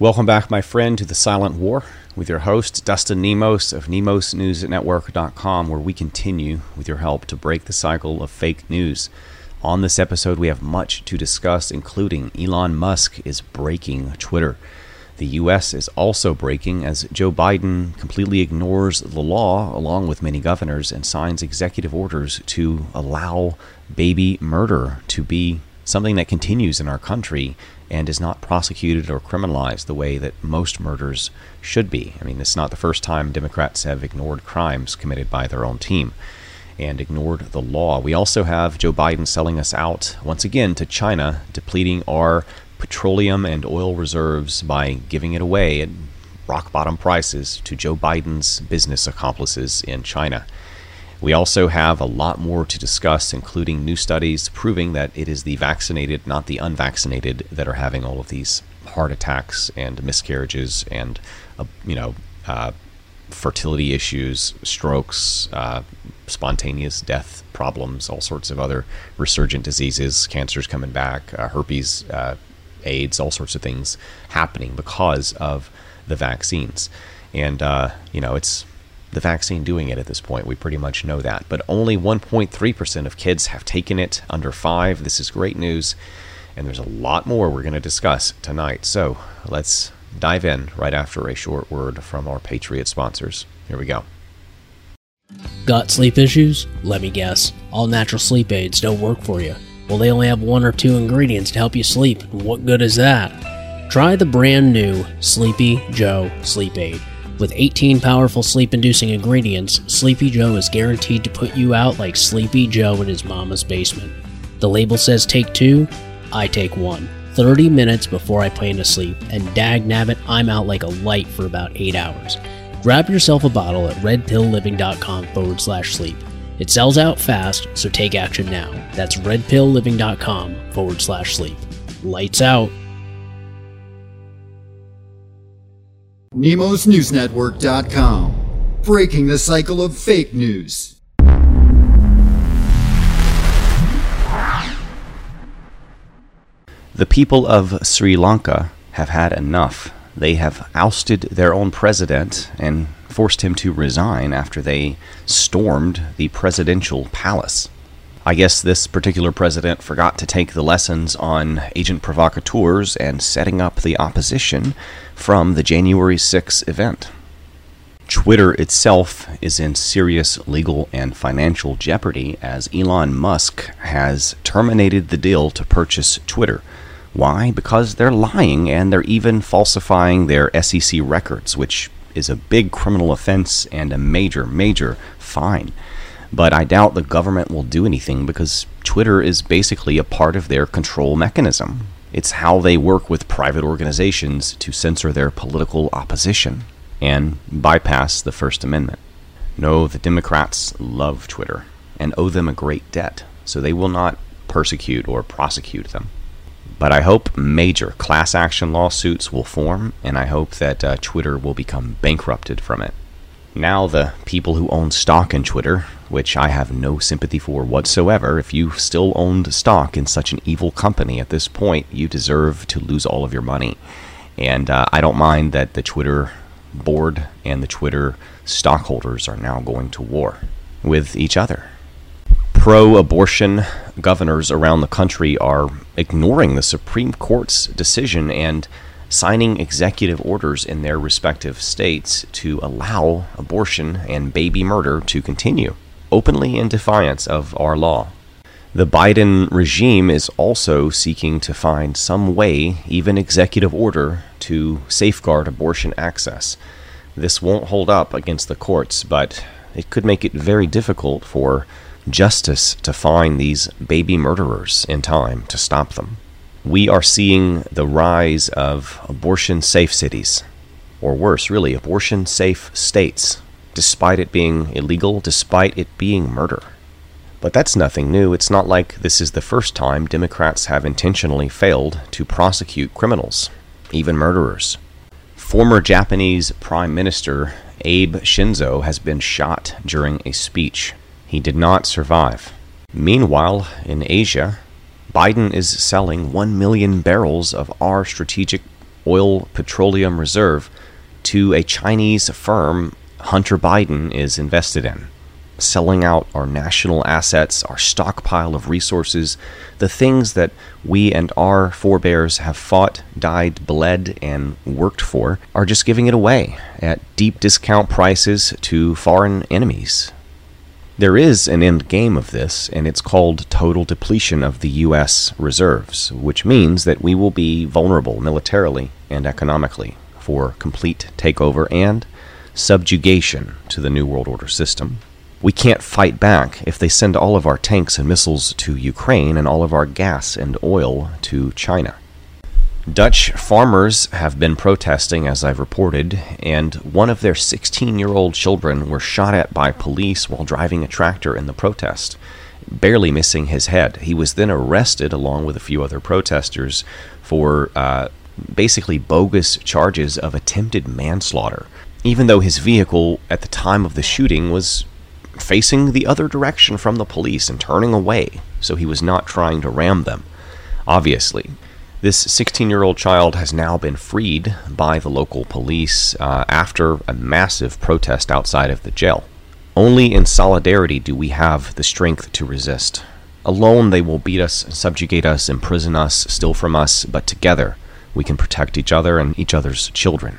Welcome back, my friend, to the Silent War with your host, Dustin Nemos of NemosNewsNetwork.com, where we continue, with your help, to break the cycle of fake news. On this episode, we have much to discuss, including Elon Musk is breaking Twitter. The U.S. is also breaking as Joe Biden completely ignores the law, along with many governors, and signs executive orders to allow baby murder to be something that continues in our country and is not prosecuted or criminalized the way that most murders should be. I mean, is not the first time Democrats have ignored crimes committed by their own team and ignored the law. We also have Joe Biden selling us out once again to China, depleting our petroleum and oil reserves by giving it away at rock bottom prices to Joe Biden's business accomplices in China. We also have a lot more to discuss, including new studies proving that it is the vaccinated, not the unvaccinated, that are having all of these heart attacks and miscarriages and, uh, you know, uh, fertility issues, strokes, uh, spontaneous death problems, all sorts of other resurgent diseases, cancers coming back, uh, herpes, uh, AIDS, all sorts of things happening because of the vaccines. And, uh, you know, it's the vaccine doing it at this point. We pretty much know that. But only 1.3% of kids have taken it under five. This is great news. And there's a lot more we're going to discuss tonight. So let's dive in right after a short word from our Patriot sponsors. Here we go. Got sleep issues? Let me guess. All natural sleep aids don't work for you. Well, they only have one or two ingredients to help you sleep. What good is that? Try the brand new Sleepy Joe Sleep Aid. With 18 powerful sleep inducing ingredients, Sleepy Joe is guaranteed to put you out like Sleepy Joe in his mama's basement. The label says take two, I take one. 30 minutes before I plan to sleep, and dag nabbit, I'm out like a light for about 8 hours. Grab yourself a bottle at redpillliving.com forward slash sleep. It sells out fast, so take action now. That's redpillliving.com forward slash sleep. Lights out. NemosNewsNetwork.com. Breaking the cycle of fake news. The people of Sri Lanka have had enough. They have ousted their own president and forced him to resign after they stormed the presidential palace. I guess this particular president forgot to take the lessons on agent provocateurs and setting up the opposition from the January 6 event. Twitter itself is in serious legal and financial jeopardy as Elon Musk has terminated the deal to purchase Twitter. Why? Because they're lying and they're even falsifying their SEC records, which is a big criminal offense and a major, major fine. But I doubt the government will do anything because Twitter is basically a part of their control mechanism. It's how they work with private organizations to censor their political opposition and bypass the First Amendment. No, the Democrats love Twitter and owe them a great debt, so they will not persecute or prosecute them. But I hope major class action lawsuits will form, and I hope that uh, Twitter will become bankrupted from it. Now, the people who own stock in Twitter, which I have no sympathy for whatsoever, if you still owned stock in such an evil company at this point, you deserve to lose all of your money. And uh, I don't mind that the Twitter board and the Twitter stockholders are now going to war with each other. Pro abortion governors around the country are ignoring the Supreme Court's decision and signing executive orders in their respective states to allow abortion and baby murder to continue, openly in defiance of our law. The Biden regime is also seeking to find some way, even executive order, to safeguard abortion access. This won't hold up against the courts, but it could make it very difficult for justice to find these baby murderers in time to stop them. We are seeing the rise of abortion safe cities, or worse, really, abortion safe states, despite it being illegal, despite it being murder. But that's nothing new. It's not like this is the first time Democrats have intentionally failed to prosecute criminals, even murderers. Former Japanese Prime Minister Abe Shinzo has been shot during a speech. He did not survive. Meanwhile, in Asia, Biden is selling 1 million barrels of our strategic oil petroleum reserve to a Chinese firm Hunter Biden is invested in selling out our national assets, our stockpile of resources, the things that we and our forebears have fought, died, bled, and worked for, are just giving it away at deep discount prices to foreign enemies. There is an end game of this, and it's called total depletion of the U.S. reserves, which means that we will be vulnerable militarily and economically for complete takeover and subjugation to the New World Order system. We can't fight back if they send all of our tanks and missiles to Ukraine and all of our gas and oil to China. Dutch farmers have been protesting, as I've reported, and one of their 16 year old children were shot at by police while driving a tractor in the protest, barely missing his head. He was then arrested along with a few other protesters for uh, basically bogus charges of attempted manslaughter, even though his vehicle at the time of the shooting was facing the other direction from the police and turning away, so he was not trying to ram them. Obviously, this 16 year old child has now been freed by the local police uh, after a massive protest outside of the jail. Only in solidarity do we have the strength to resist. Alone, they will beat us, subjugate us, imprison us, steal from us, but together, we can protect each other and each other's children.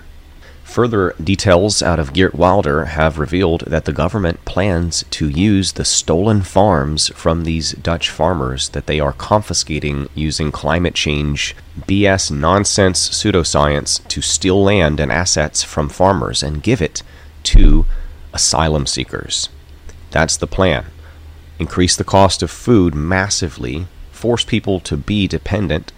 Further details out of Geert Wilder have revealed that the government plans to use the stolen farms from these Dutch farmers that they are confiscating using climate change BS nonsense pseudoscience to steal land and assets from farmers and give it to asylum seekers. That's the plan. Increase the cost of food massively, force people to be dependent,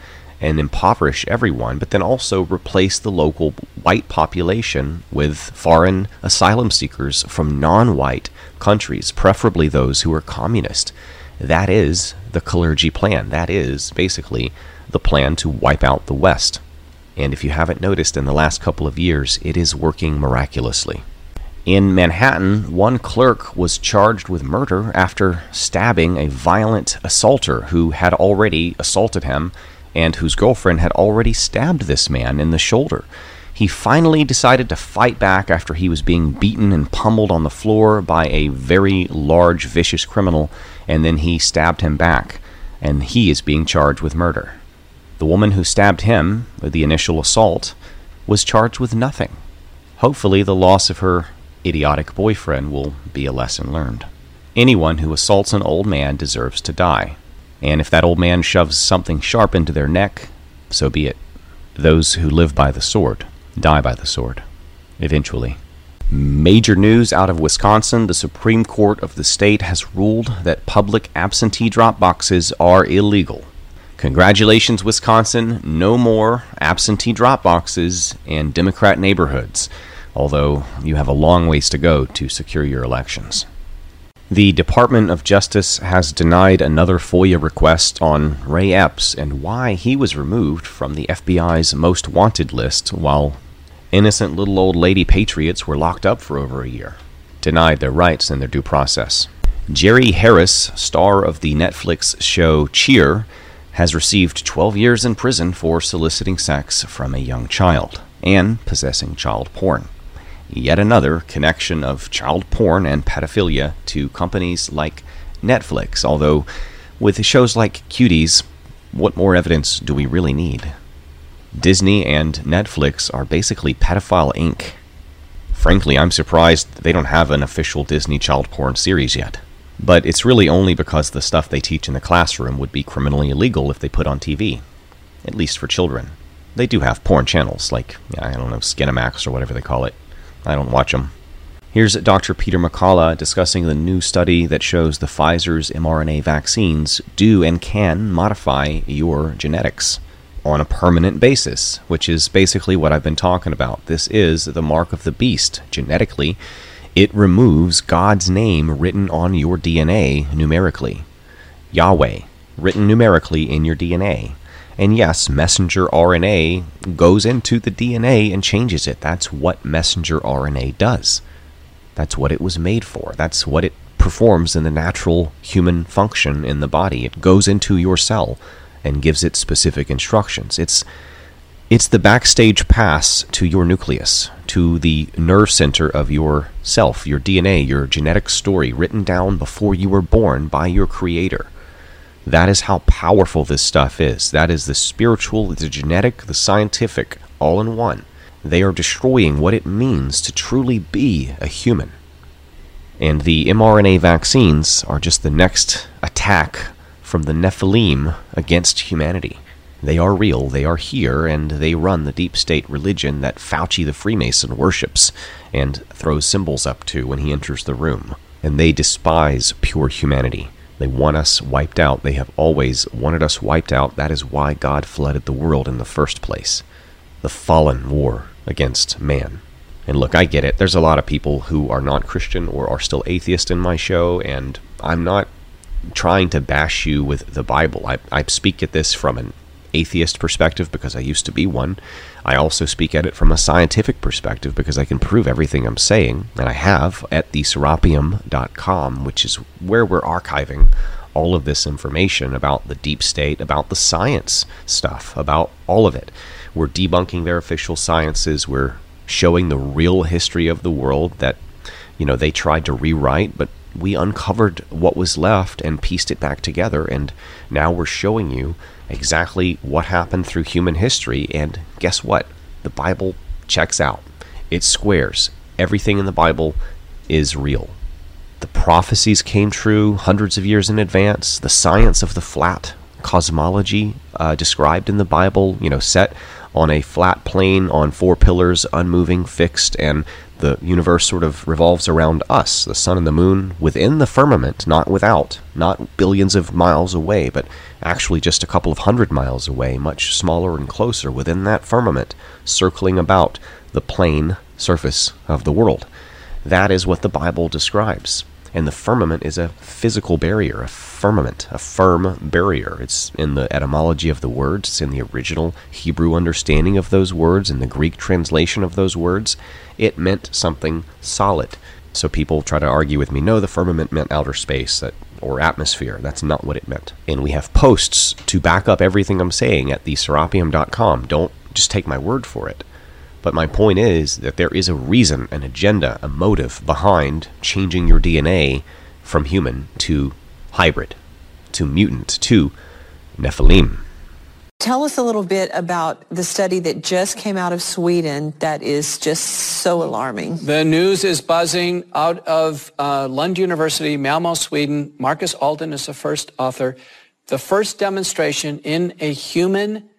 and impoverish everyone, but then also replace the local white population with foreign asylum seekers from non white countries, preferably those who are communist. That is the Kalergi plan. That is basically the plan to wipe out the West. And if you haven't noticed in the last couple of years, it is working miraculously. In Manhattan, one clerk was charged with murder after stabbing a violent assaulter who had already assaulted him and whose girlfriend had already stabbed this man in the shoulder. He finally decided to fight back after he was being beaten and pummeled on the floor by a very large, vicious criminal, and then he stabbed him back, and he is being charged with murder. The woman who stabbed him, with the initial assault, was charged with nothing. Hopefully, the loss of her idiotic boyfriend will be a lesson learned. Anyone who assaults an old man deserves to die. And if that old man shoves something sharp into their neck, so be it. Those who live by the sword die by the sword, eventually. Major news out of Wisconsin the Supreme Court of the state has ruled that public absentee drop boxes are illegal. Congratulations, Wisconsin. No more absentee drop boxes in Democrat neighborhoods, although you have a long ways to go to secure your elections. The Department of Justice has denied another FOIA request on Ray Epps and why he was removed from the FBI's most wanted list while innocent little old lady patriots were locked up for over a year, denied their rights and their due process. Jerry Harris, star of the Netflix show Cheer, has received 12 years in prison for soliciting sex from a young child and possessing child porn yet another connection of child porn and pedophilia to companies like Netflix. Although, with shows like Cuties, what more evidence do we really need? Disney and Netflix are basically Pedophile Inc. Frankly, I'm surprised they don't have an official Disney child porn series yet. But it's really only because the stuff they teach in the classroom would be criminally illegal if they put on TV, at least for children. They do have porn channels, like, I don't know, Skinamax or whatever they call it. I don't watch them. Here's Dr. Peter McCullough discussing the new study that shows the Pfizer's mRNA vaccines do and can modify your genetics on a permanent basis, which is basically what I've been talking about. This is the mark of the beast. Genetically, it removes God's name written on your DNA numerically. Yahweh, written numerically in your DNA. And yes, messenger RNA goes into the DNA and changes it. That's what messenger RNA does. That's what it was made for. That's what it performs in the natural human function in the body. It goes into your cell and gives it specific instructions. It's It's the backstage pass to your nucleus, to the nerve center of your self, your DNA, your genetic story written down before you were born by your creator. That is how powerful this stuff is. That is the spiritual, the genetic, the scientific, all in one. They are destroying what it means to truly be a human. And the mRNA vaccines are just the next attack from the Nephilim against humanity. They are real, they are here, and they run the deep state religion that Fauci the Freemason worships and throws symbols up to when he enters the room. And they despise pure humanity. They want us wiped out. They have always wanted us wiped out. That is why God flooded the world in the first place. The fallen war against man. And look, I get it. There's a lot of people who are not Christian or are still atheist in my show, and I'm not trying to bash you with the Bible. I, I speak at this from an atheist perspective because I used to be one. I also speak at it from a scientific perspective because I can prove everything I'm saying, and I have at theserapium.com, which is where we're archiving all of this information about the deep state, about the science stuff, about all of it. We're debunking their official sciences. We're showing the real history of the world that, you know, they tried to rewrite, but we uncovered what was left and pieced it back together. And now we're showing you exactly what happened through human history. And guess what? The Bible checks out, it squares. Everything in the Bible is real. The prophecies came true hundreds of years in advance. The science of the flat cosmology uh, described in the Bible, you know, set on a flat plane on four pillars, unmoving, fixed, and the universe sort of revolves around us, the sun and the moon, within the firmament, not without, not billions of miles away, but actually just a couple of hundred miles away, much smaller and closer within that firmament, circling about the plane surface of the world. That is what the Bible describes. And the firmament is a physical barrier, a firmament, a firm barrier. It's in the etymology of the words, it's in the original Hebrew understanding of those words, in the Greek translation of those words. It meant something solid. So people try to argue with me, no, the firmament meant outer space that, or atmosphere. That's not what it meant. And we have posts to back up everything I'm saying at theserapium.com. Don't just take my word for it. But my point is that there is a reason, an agenda, a motive behind changing your DNA from human to hybrid, to mutant, to Nephilim. Tell us a little bit about the study that just came out of Sweden that is just so alarming. The news is buzzing out of uh, Lund University, Malmo, Sweden. Markus Aldén is the first author. The first demonstration in a human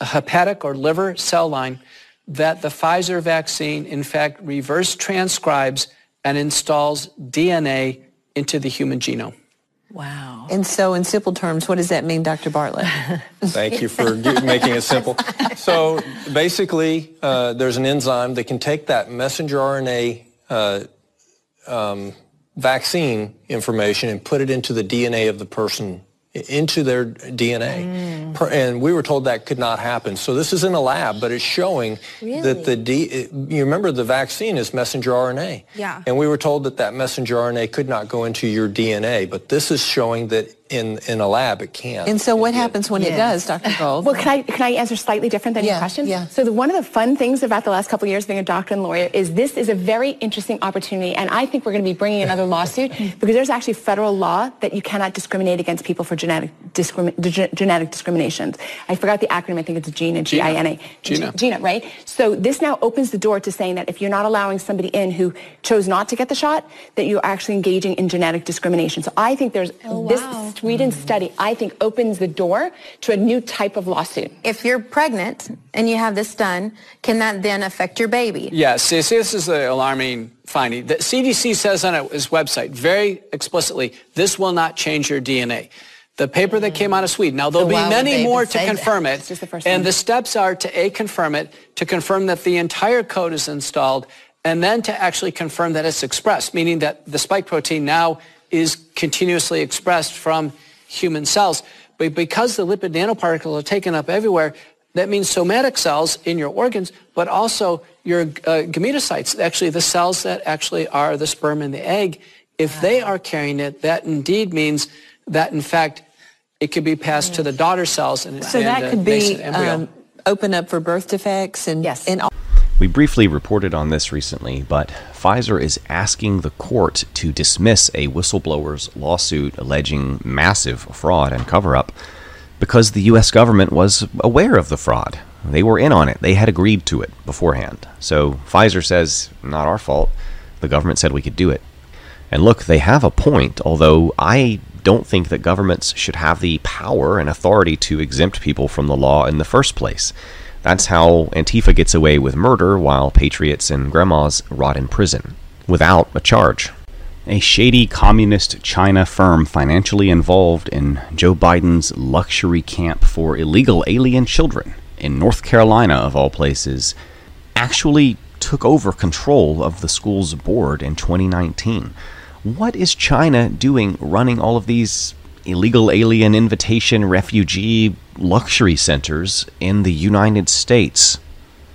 hepatic or liver cell line that the Pfizer vaccine, in fact, reverse transcribes and installs DNA into the human genome. Wow. And so, in simple terms, what does that mean, Dr. Bartlett? Thank you for making it simple. So, basically, uh, there's an enzyme that can take that messenger RNA uh, um, vaccine information and put it into the DNA of the person into their DNA. Mm. And we were told that could not happen. So this is in a lab, but it's showing really? that the D, you remember the vaccine is messenger RNA. Yeah. And we were told that that messenger RNA could not go into your DNA, but this is showing that in, in a lab it can. And so what happens when yeah. it does, Dr. Gold? well, can I, can I answer slightly different than yeah, your question? Yeah. So the, one of the fun things about the last couple of years being a doctor and lawyer is this is a very interesting opportunity, and I think we're going to be bringing another lawsuit because there's actually federal law that you cannot discriminate against people for genetic, discrimi- genetic discriminations. I forgot the acronym. I think it's GINA, G-I-N-A. GINA. GINA, right? So this now opens the door to saying that if you're not allowing somebody in who chose not to get the shot, that you're actually engaging in genetic discrimination. So I think there's oh, wow. this Sweden mm-hmm. study I think opens the door to a new type of lawsuit. If you're pregnant and you have this done, can that then affect your baby? Yes. See, this is the alarming finding. The CDC says on its website very explicitly, this will not change your DNA. The paper that came out of Sweden. Now, there'll so be many more to confirm that? it. The and the steps are to A, confirm it, to confirm that the entire code is installed, and then to actually confirm that it's expressed, meaning that the spike protein now is continuously expressed from human cells. But because the lipid nanoparticles are taken up everywhere, that means somatic cells in your organs, but also your uh, gametocytes, actually the cells that actually are the sperm and the egg. If they are carrying it, that indeed means that in fact it could be passed to the daughter cells and so and, that could be um, open up for birth defects and yes. and all. We briefly reported on this recently, but Pfizer is asking the court to dismiss a whistleblower's lawsuit alleging massive fraud and cover up because the US government was aware of the fraud. They were in on it. They had agreed to it beforehand. So Pfizer says, not our fault. The government said we could do it. And look, they have a point, although I don't think that governments should have the power and authority to exempt people from the law in the first place. That's how Antifa gets away with murder while patriots and grandmas rot in prison without a charge. A shady communist China firm financially involved in Joe Biden's luxury camp for illegal alien children in North Carolina, of all places, actually took over control of the school's board in 2019. What is China doing running all of these illegal alien invitation refugee luxury centers in the United States?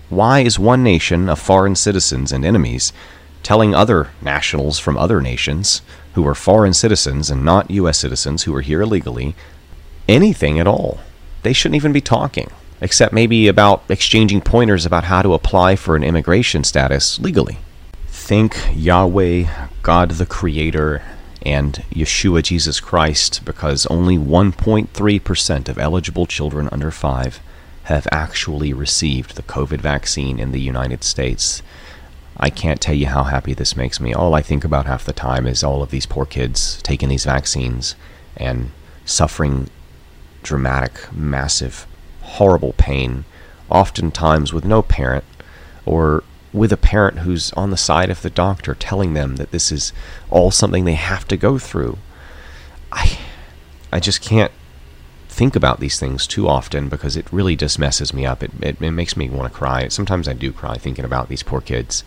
Why is one nation of foreign citizens and enemies telling other nationals from other nations who are foreign citizens and not U.S. citizens who are here illegally anything at all? They shouldn't even be talking, except maybe about exchanging pointers about how to apply for an immigration status legally. Think Yahweh, God the Creator, and Yeshua Jesus Christ because only 1.3% of eligible children under 5 have actually received the COVID vaccine in the United States. I can't tell you how happy this makes me. All I think about half the time is all of these poor kids taking these vaccines and suffering dramatic, massive, horrible pain, oftentimes with no parent or with a parent who's on the side of the doctor telling them that this is all something they have to go through. I I just can't think about these things too often because it really just messes me up. It, it, it makes me want to cry. Sometimes I do cry thinking about these poor kids.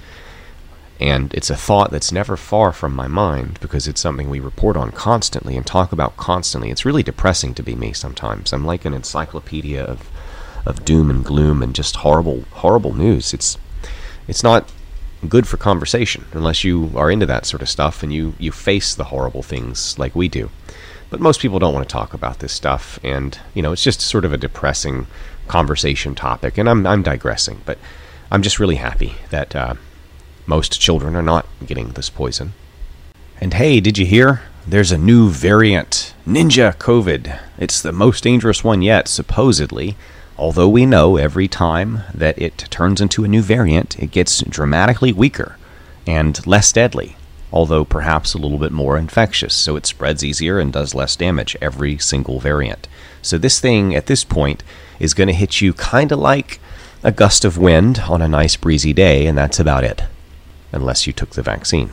And it's a thought that's never far from my mind because it's something we report on constantly and talk about constantly. It's really depressing to be me sometimes. I'm like an encyclopedia of, of doom and gloom and just horrible, horrible news. It's it's not good for conversation unless you are into that sort of stuff and you, you face the horrible things like we do. But most people don't want to talk about this stuff, and you know it's just sort of a depressing conversation topic. And I'm I'm digressing, but I'm just really happy that uh, most children are not getting this poison. And hey, did you hear? There's a new variant, Ninja COVID. It's the most dangerous one yet, supposedly. Although we know every time that it turns into a new variant, it gets dramatically weaker and less deadly, although perhaps a little bit more infectious, so it spreads easier and does less damage every single variant. So this thing at this point is going to hit you kind of like a gust of wind on a nice breezy day, and that's about it, unless you took the vaccine.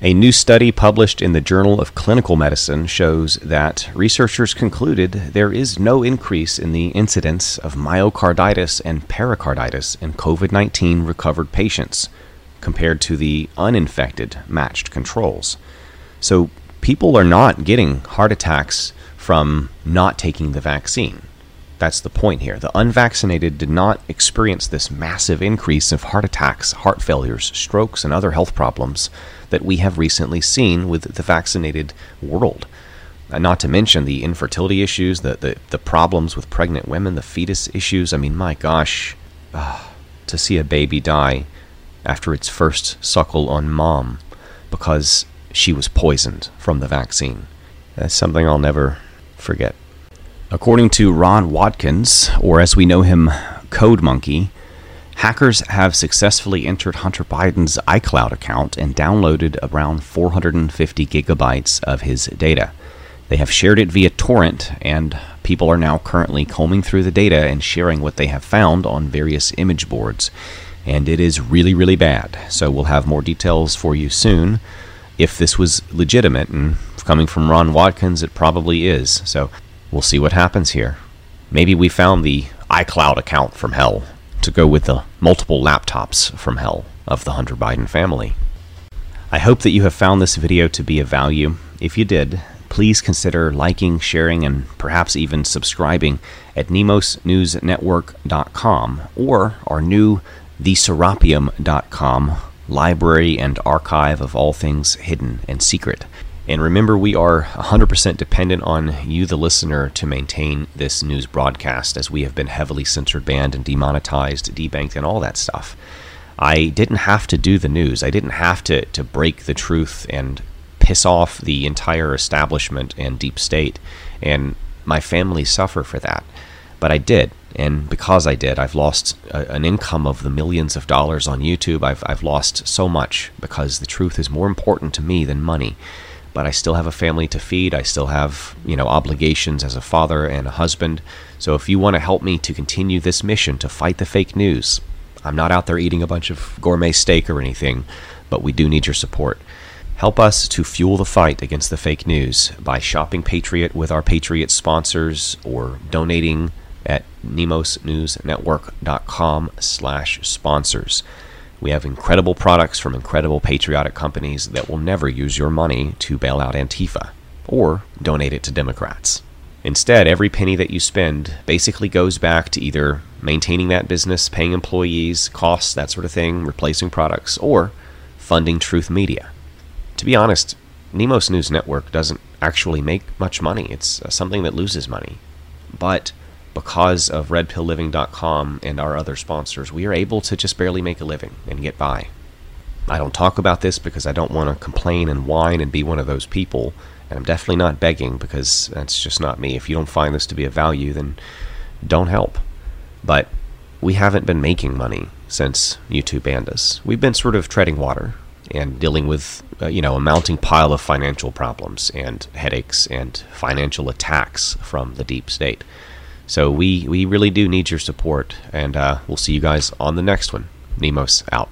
A new study published in the Journal of Clinical Medicine shows that researchers concluded there is no increase in the incidence of myocarditis and pericarditis in COVID 19 recovered patients compared to the uninfected matched controls. So people are not getting heart attacks from not taking the vaccine. That's the point here. The unvaccinated did not experience this massive increase of heart attacks, heart failures, strokes, and other health problems that we have recently seen with the vaccinated world. Uh, not to mention the infertility issues, the, the, the problems with pregnant women, the fetus issues. I mean, my gosh, uh, to see a baby die after its first suckle on mom because she was poisoned from the vaccine. That's something I'll never forget. According to Ron Watkins, or as we know him, Code Monkey, hackers have successfully entered Hunter Biden's iCloud account and downloaded around 450 gigabytes of his data. They have shared it via torrent, and people are now currently combing through the data and sharing what they have found on various image boards. And it is really, really bad. So we'll have more details for you soon. If this was legitimate, and coming from Ron Watkins, it probably is. So We'll see what happens here. Maybe we found the iCloud account from hell to go with the multiple laptops from hell of the Hunter Biden family. I hope that you have found this video to be of value. If you did, please consider liking, sharing, and perhaps even subscribing at nemosnewsnetwork.com or our new theserapium.com library and archive of all things hidden and secret. And remember, we are 100% dependent on you, the listener, to maintain this news broadcast, as we have been heavily censored, banned, and demonetized, debanked, and all that stuff. I didn't have to do the news. I didn't have to, to break the truth and piss off the entire establishment and deep state. And my family suffer for that. But I did. And because I did, I've lost a, an income of the millions of dollars on YouTube. I've, I've lost so much because the truth is more important to me than money. But I still have a family to feed. I still have, you know, obligations as a father and a husband. So if you want to help me to continue this mission to fight the fake news, I'm not out there eating a bunch of gourmet steak or anything, but we do need your support. Help us to fuel the fight against the fake news by shopping Patriot with our Patriot sponsors or donating at nemosnewsnetwork.com slash sponsors. We have incredible products from incredible patriotic companies that will never use your money to bail out Antifa or donate it to Democrats. Instead, every penny that you spend basically goes back to either maintaining that business, paying employees, costs, that sort of thing, replacing products, or funding Truth Media. To be honest, Nemos News Network doesn't actually make much money. It's uh, something that loses money. But because of redpillliving.com and our other sponsors, we are able to just barely make a living and get by. I don't talk about this because I don't want to complain and whine and be one of those people. And I'm definitely not begging because that's just not me. If you don't find this to be of value, then don't help. But we haven't been making money since YouTube banned us. We've been sort of treading water and dealing with, uh, you know, a mounting pile of financial problems and headaches and financial attacks from the deep state. So we, we really do need your support, and uh, we'll see you guys on the next one. Nemos out.